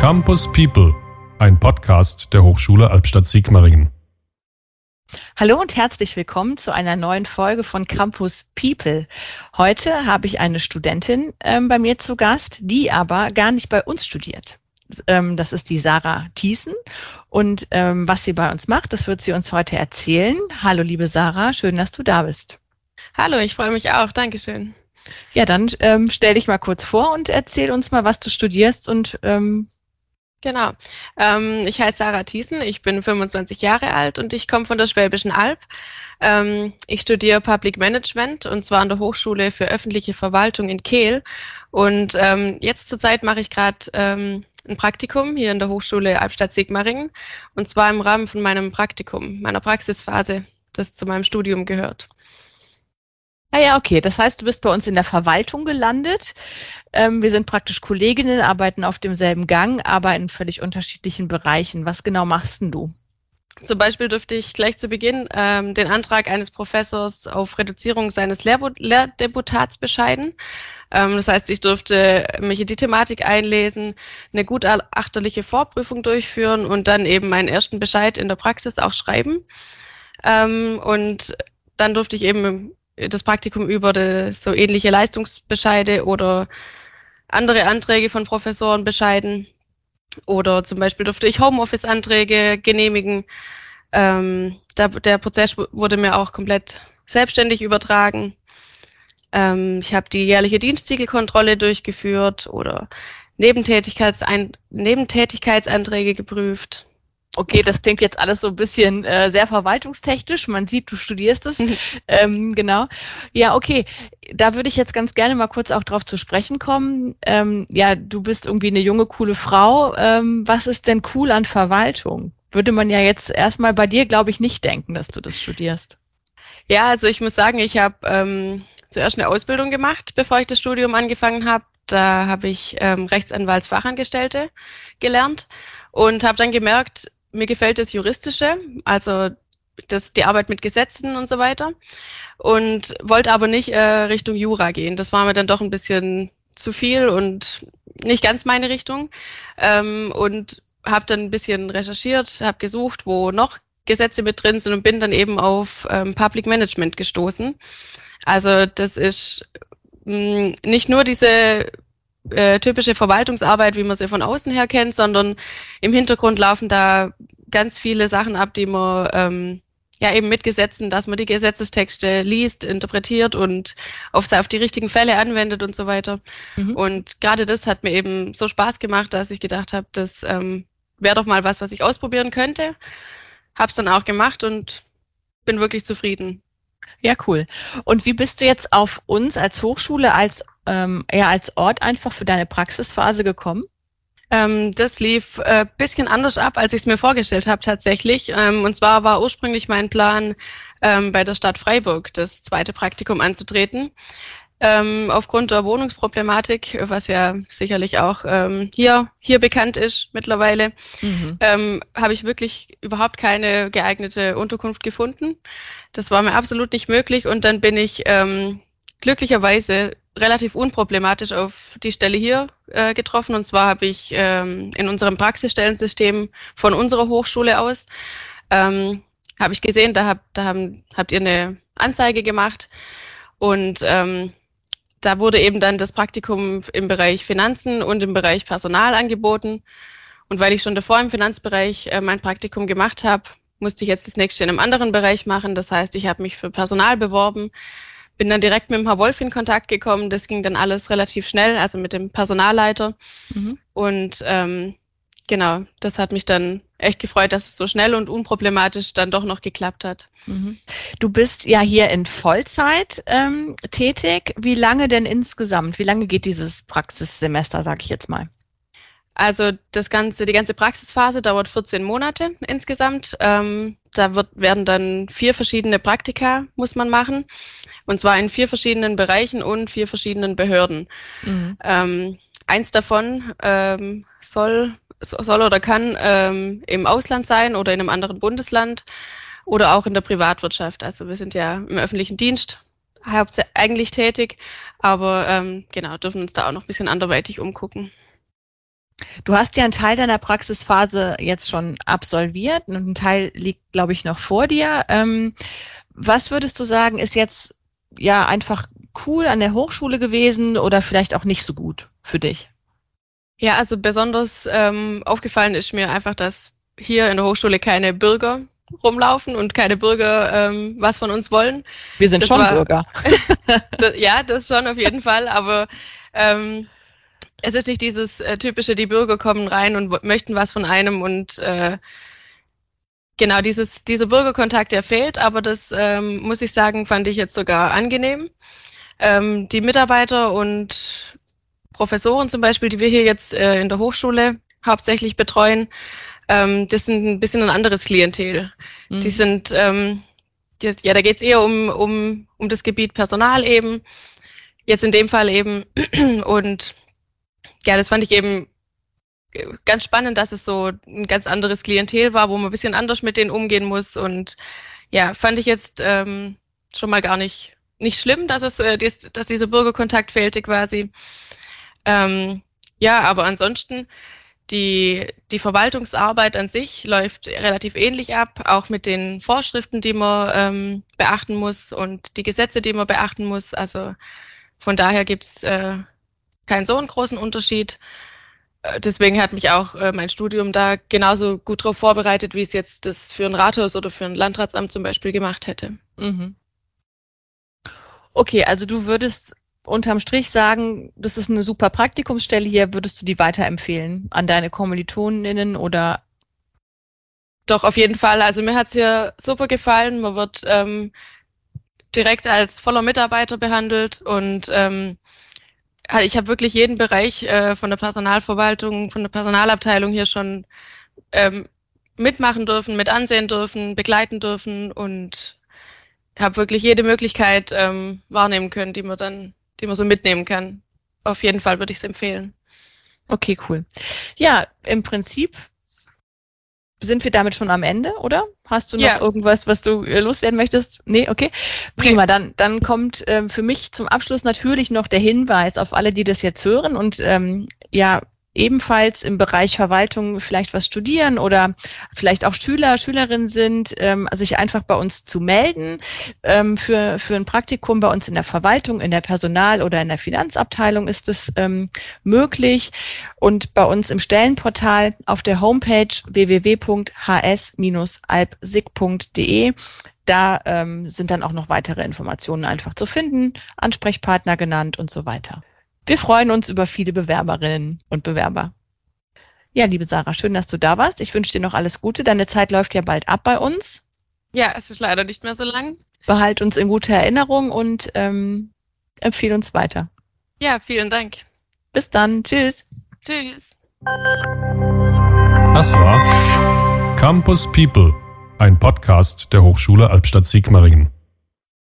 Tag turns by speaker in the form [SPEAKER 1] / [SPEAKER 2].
[SPEAKER 1] Campus People, ein Podcast der Hochschule Albstadt-Sigmaringen.
[SPEAKER 2] Hallo und herzlich willkommen zu einer neuen Folge von Campus People. Heute habe ich eine Studentin ähm, bei mir zu Gast, die aber gar nicht bei uns studiert. Ähm, das ist die Sarah Thiessen. Und ähm, was sie bei uns macht, das wird sie uns heute erzählen. Hallo, liebe Sarah, schön, dass du da bist.
[SPEAKER 3] Hallo, ich freue mich auch. Dankeschön.
[SPEAKER 2] Ja, dann ähm, stell dich mal kurz vor und erzähl uns mal, was du studierst und ähm,
[SPEAKER 3] Genau. Ähm, ich heiße Sarah Thiessen, ich bin 25 Jahre alt und ich komme von der Schwäbischen Alb. Ähm, ich studiere Public Management und zwar an der Hochschule für öffentliche Verwaltung in Kehl. Und ähm, jetzt zurzeit mache ich gerade ähm, ein Praktikum hier in der Hochschule Albstadt-Sigmaringen und zwar im Rahmen von meinem Praktikum, meiner Praxisphase, das zu meinem Studium gehört.
[SPEAKER 2] Ah ja, okay. Das heißt, du bist bei uns in der Verwaltung gelandet. Ähm, wir sind praktisch Kolleginnen, arbeiten auf demselben Gang, aber in völlig unterschiedlichen Bereichen. Was genau machst denn du?
[SPEAKER 3] Zum Beispiel dürfte ich gleich zu Beginn ähm, den Antrag eines Professors auf Reduzierung seines Lehrbu Lehrdeputats bescheiden. Ähm, das heißt, ich durfte mich in die Thematik einlesen, eine gutachterliche Vorprüfung durchführen und dann eben meinen ersten Bescheid in der Praxis auch schreiben. Ähm, und dann durfte ich eben das Praktikum über die, so ähnliche Leistungsbescheide oder andere Anträge von Professoren bescheiden. Oder zum Beispiel durfte ich Homeoffice-Anträge genehmigen. Ähm, der, der Prozess wurde mir auch komplett selbstständig übertragen. Ähm, ich habe die jährliche Dienstziegelkontrolle durchgeführt oder Nebentätigkeitsein Nebentätigkeitsanträge geprüft.
[SPEAKER 2] Okay, das klingt jetzt alles so ein bisschen äh, sehr verwaltungstechnisch. Man sieht, du studierst es. Mhm. ähm, genau. Ja, okay. Da würde ich jetzt ganz gerne mal kurz auch drauf zu sprechen kommen. Ähm, ja, du bist irgendwie eine junge, coole Frau. Ähm, was ist denn cool an Verwaltung? Würde man ja jetzt erstmal bei dir, glaube ich, nicht denken, dass du das studierst.
[SPEAKER 3] Ja, also ich muss sagen, ich habe ähm, zuerst eine Ausbildung gemacht, bevor ich das Studium angefangen habe. Da habe ich ähm, Rechtsanwaltsfachangestellte gelernt und habe dann gemerkt, mir gefällt das Juristische, also das, die Arbeit mit Gesetzen und so weiter. Und wollte aber nicht äh, Richtung Jura gehen. Das war mir dann doch ein bisschen zu viel und nicht ganz meine Richtung. Ähm, und habe dann ein bisschen recherchiert, habe gesucht, wo noch Gesetze mit drin sind und bin dann eben auf ähm, Public Management gestoßen. Also das ist mh, mm, nicht nur diese äh, typische Verwaltungsarbeit, wie man sie von außen her kennt, sondern im Hintergrund laufen da ganz viele Sachen ab, die man ähm, ja eben mit Gesetzen, dass man die Gesetzestexte liest, interpretiert und auf, auf die richtigen Fälle anwendet und so weiter. Mhm. Und gerade das hat mir eben so Spaß gemacht, dass ich gedacht habe, das ähm, wäre doch mal was, was ich ausprobieren könnte. Hab's dann auch gemacht und bin wirklich zufrieden.
[SPEAKER 2] Ja, cool. Und wie bist du jetzt auf uns als Hochschule, als ähm, eher als Ort einfach für deine Praxisphase gekommen?
[SPEAKER 3] Ähm, das lief äh, bisschen anders ab, als ich es mir vorgestellt habe tatsächlich. Ähm, und zwar war ursprünglich mein Plan, ähm, bei der Stadt Freiburg das zweite Praktikum anzutreten. Ähm, aufgrund der Wohnungsproblematik, was ja sicherlich auch ähm, hier, hier bekannt ist mittlerweile, mhm. ähm, habe ich wirklich überhaupt keine geeignete Unterkunft gefunden. Das war mir absolut nicht möglich und dann bin ich ähm, glücklicherweise relativ unproblematisch auf die Stelle hier äh, getroffen. Und zwar habe ich ähm, in unserem Praxisstellensystem von unserer Hochschule aus, ähm, habe ich gesehen, da, hab, da haben, habt ihr eine Anzeige gemacht und ähm, da wurde eben dann das Praktikum im Bereich Finanzen und im Bereich Personal angeboten. Und weil ich schon davor im Finanzbereich äh, mein Praktikum gemacht habe, musste ich jetzt das nächste in einem anderen Bereich machen. Das heißt, ich habe mich für Personal beworben, bin dann direkt mit dem Herr Wolf in Kontakt gekommen. Das ging dann alles relativ schnell, also mit dem Personalleiter. Mhm. Und ähm, genau, das hat mich dann echt gefreut, dass es so schnell und unproblematisch dann doch noch geklappt hat.
[SPEAKER 2] Mhm. Du bist ja hier in Vollzeit ähm, tätig. Wie lange denn insgesamt? Wie lange geht dieses Praxissemester, sage ich jetzt mal?
[SPEAKER 3] Also das ganze, die ganze Praxisphase dauert 14 Monate insgesamt. Ähm, da wird, werden dann vier verschiedene Praktika muss man machen. Und zwar in vier verschiedenen Bereichen und vier verschiedenen Behörden. Mhm. Ähm, eins davon ähm, soll, soll oder kann ähm, im Ausland sein oder in einem anderen Bundesland oder auch in der Privatwirtschaft. Also wir sind ja im öffentlichen Dienst eigentlich tätig, aber ähm, genau, dürfen uns da auch noch ein bisschen anderweitig umgucken.
[SPEAKER 2] Du hast ja einen Teil deiner Praxisphase jetzt schon absolviert und ein Teil liegt, glaube ich, noch vor dir. Ähm, was würdest du sagen, ist jetzt ja einfach cool an der Hochschule gewesen oder vielleicht auch nicht so gut für dich?
[SPEAKER 3] Ja, also besonders ähm, aufgefallen ist mir einfach, dass hier in der Hochschule keine Bürger rumlaufen und keine Bürger ähm, was von uns wollen.
[SPEAKER 2] Wir sind das schon war, Bürger.
[SPEAKER 3] das, ja, das schon auf jeden Fall, aber ähm, es ist nicht dieses äh, typische, die Bürger kommen rein und möchten was von einem und äh, genau dieses, dieser Bürgerkontakt, der fehlt, aber das ähm, muss ich sagen, fand ich jetzt sogar angenehm. Ähm, die Mitarbeiter und Professoren zum Beispiel, die wir hier jetzt äh, in der Hochschule hauptsächlich betreuen, ähm, das sind ein bisschen ein anderes Klientel. Mhm. Die sind, ähm, die, ja, da geht es eher um, um, um das Gebiet Personal eben. Jetzt in dem Fall eben. Und ja, das fand ich eben ganz spannend, dass es so ein ganz anderes Klientel war, wo man ein bisschen anders mit denen umgehen muss. Und ja, fand ich jetzt ähm, schon mal gar nicht, nicht schlimm, dass es, äh, dies, dass dieser Bürgerkontakt fehlte quasi. Ähm, ja, aber ansonsten die, die Verwaltungsarbeit an sich läuft relativ ähnlich ab, auch mit den Vorschriften, die man ähm, beachten muss und die Gesetze, die man beachten muss. Also von daher gibt's äh, keinen so einen großen Unterschied. Äh, deswegen hat mich auch äh, mein Studium da genauso gut darauf vorbereitet, wie es jetzt das für ein Rathaus oder für ein Landratsamt zum Beispiel gemacht hätte. Mhm.
[SPEAKER 2] Okay, also du würdest unterm Strich sagen, das ist eine super Praktikumsstelle hier, würdest du die weiterempfehlen an deine Kommilitoninnen oder?
[SPEAKER 3] Doch, auf jeden Fall. Also mir hat's hier super gefallen. Man wird ähm, direkt als voller Mitarbeiter behandelt und ähm, ich habe wirklich jeden Bereich äh, von der Personalverwaltung, von der Personalabteilung hier schon ähm, mitmachen dürfen, mit ansehen dürfen, begleiten dürfen und habe wirklich jede Möglichkeit ähm, wahrnehmen können, die man dann die man so mitnehmen kann. Auf jeden Fall würde ich es empfehlen.
[SPEAKER 2] Okay, cool. Ja, im Prinzip sind wir damit schon am Ende, oder? Hast du noch ja. irgendwas, was du äh, loswerden möchtest? Nee, okay. Prima, dann, dann kommt ähm, für mich zum Abschluss natürlich noch der Hinweis auf alle, die das jetzt hören und ähm, ja, ebenfalls im Bereich Verwaltung vielleicht was studieren oder vielleicht auch Schüler, Schülerinnen sind, ähm, sich einfach bei uns zu melden ähm, für, für ein Praktikum bei uns in der Verwaltung, in der Personal- oder in der Finanzabteilung ist es ähm, möglich. Und bei uns im Stellenportal auf der Homepage www.hs-alpsig.de da ähm, sind dann auch noch weitere Informationen einfach zu finden, Ansprechpartner genannt und so weiter. Wir freuen uns über viele Bewerberinnen und Bewerber. Ja, liebe Sarah, schön, dass du da warst. Ich wünsche dir noch alles Gute. Deine Zeit läuft ja bald ab bei uns.
[SPEAKER 3] Ja, es ist leider nicht mehr so lang.
[SPEAKER 2] Behalt uns in guter Erinnerung und ähm, empfehle uns weiter.
[SPEAKER 3] Ja, vielen Dank.
[SPEAKER 2] Bis dann. Tschüss.
[SPEAKER 3] Tschüss.
[SPEAKER 1] Das war Campus People, ein Podcast der Hochschule Albstadt-Sigmaringen.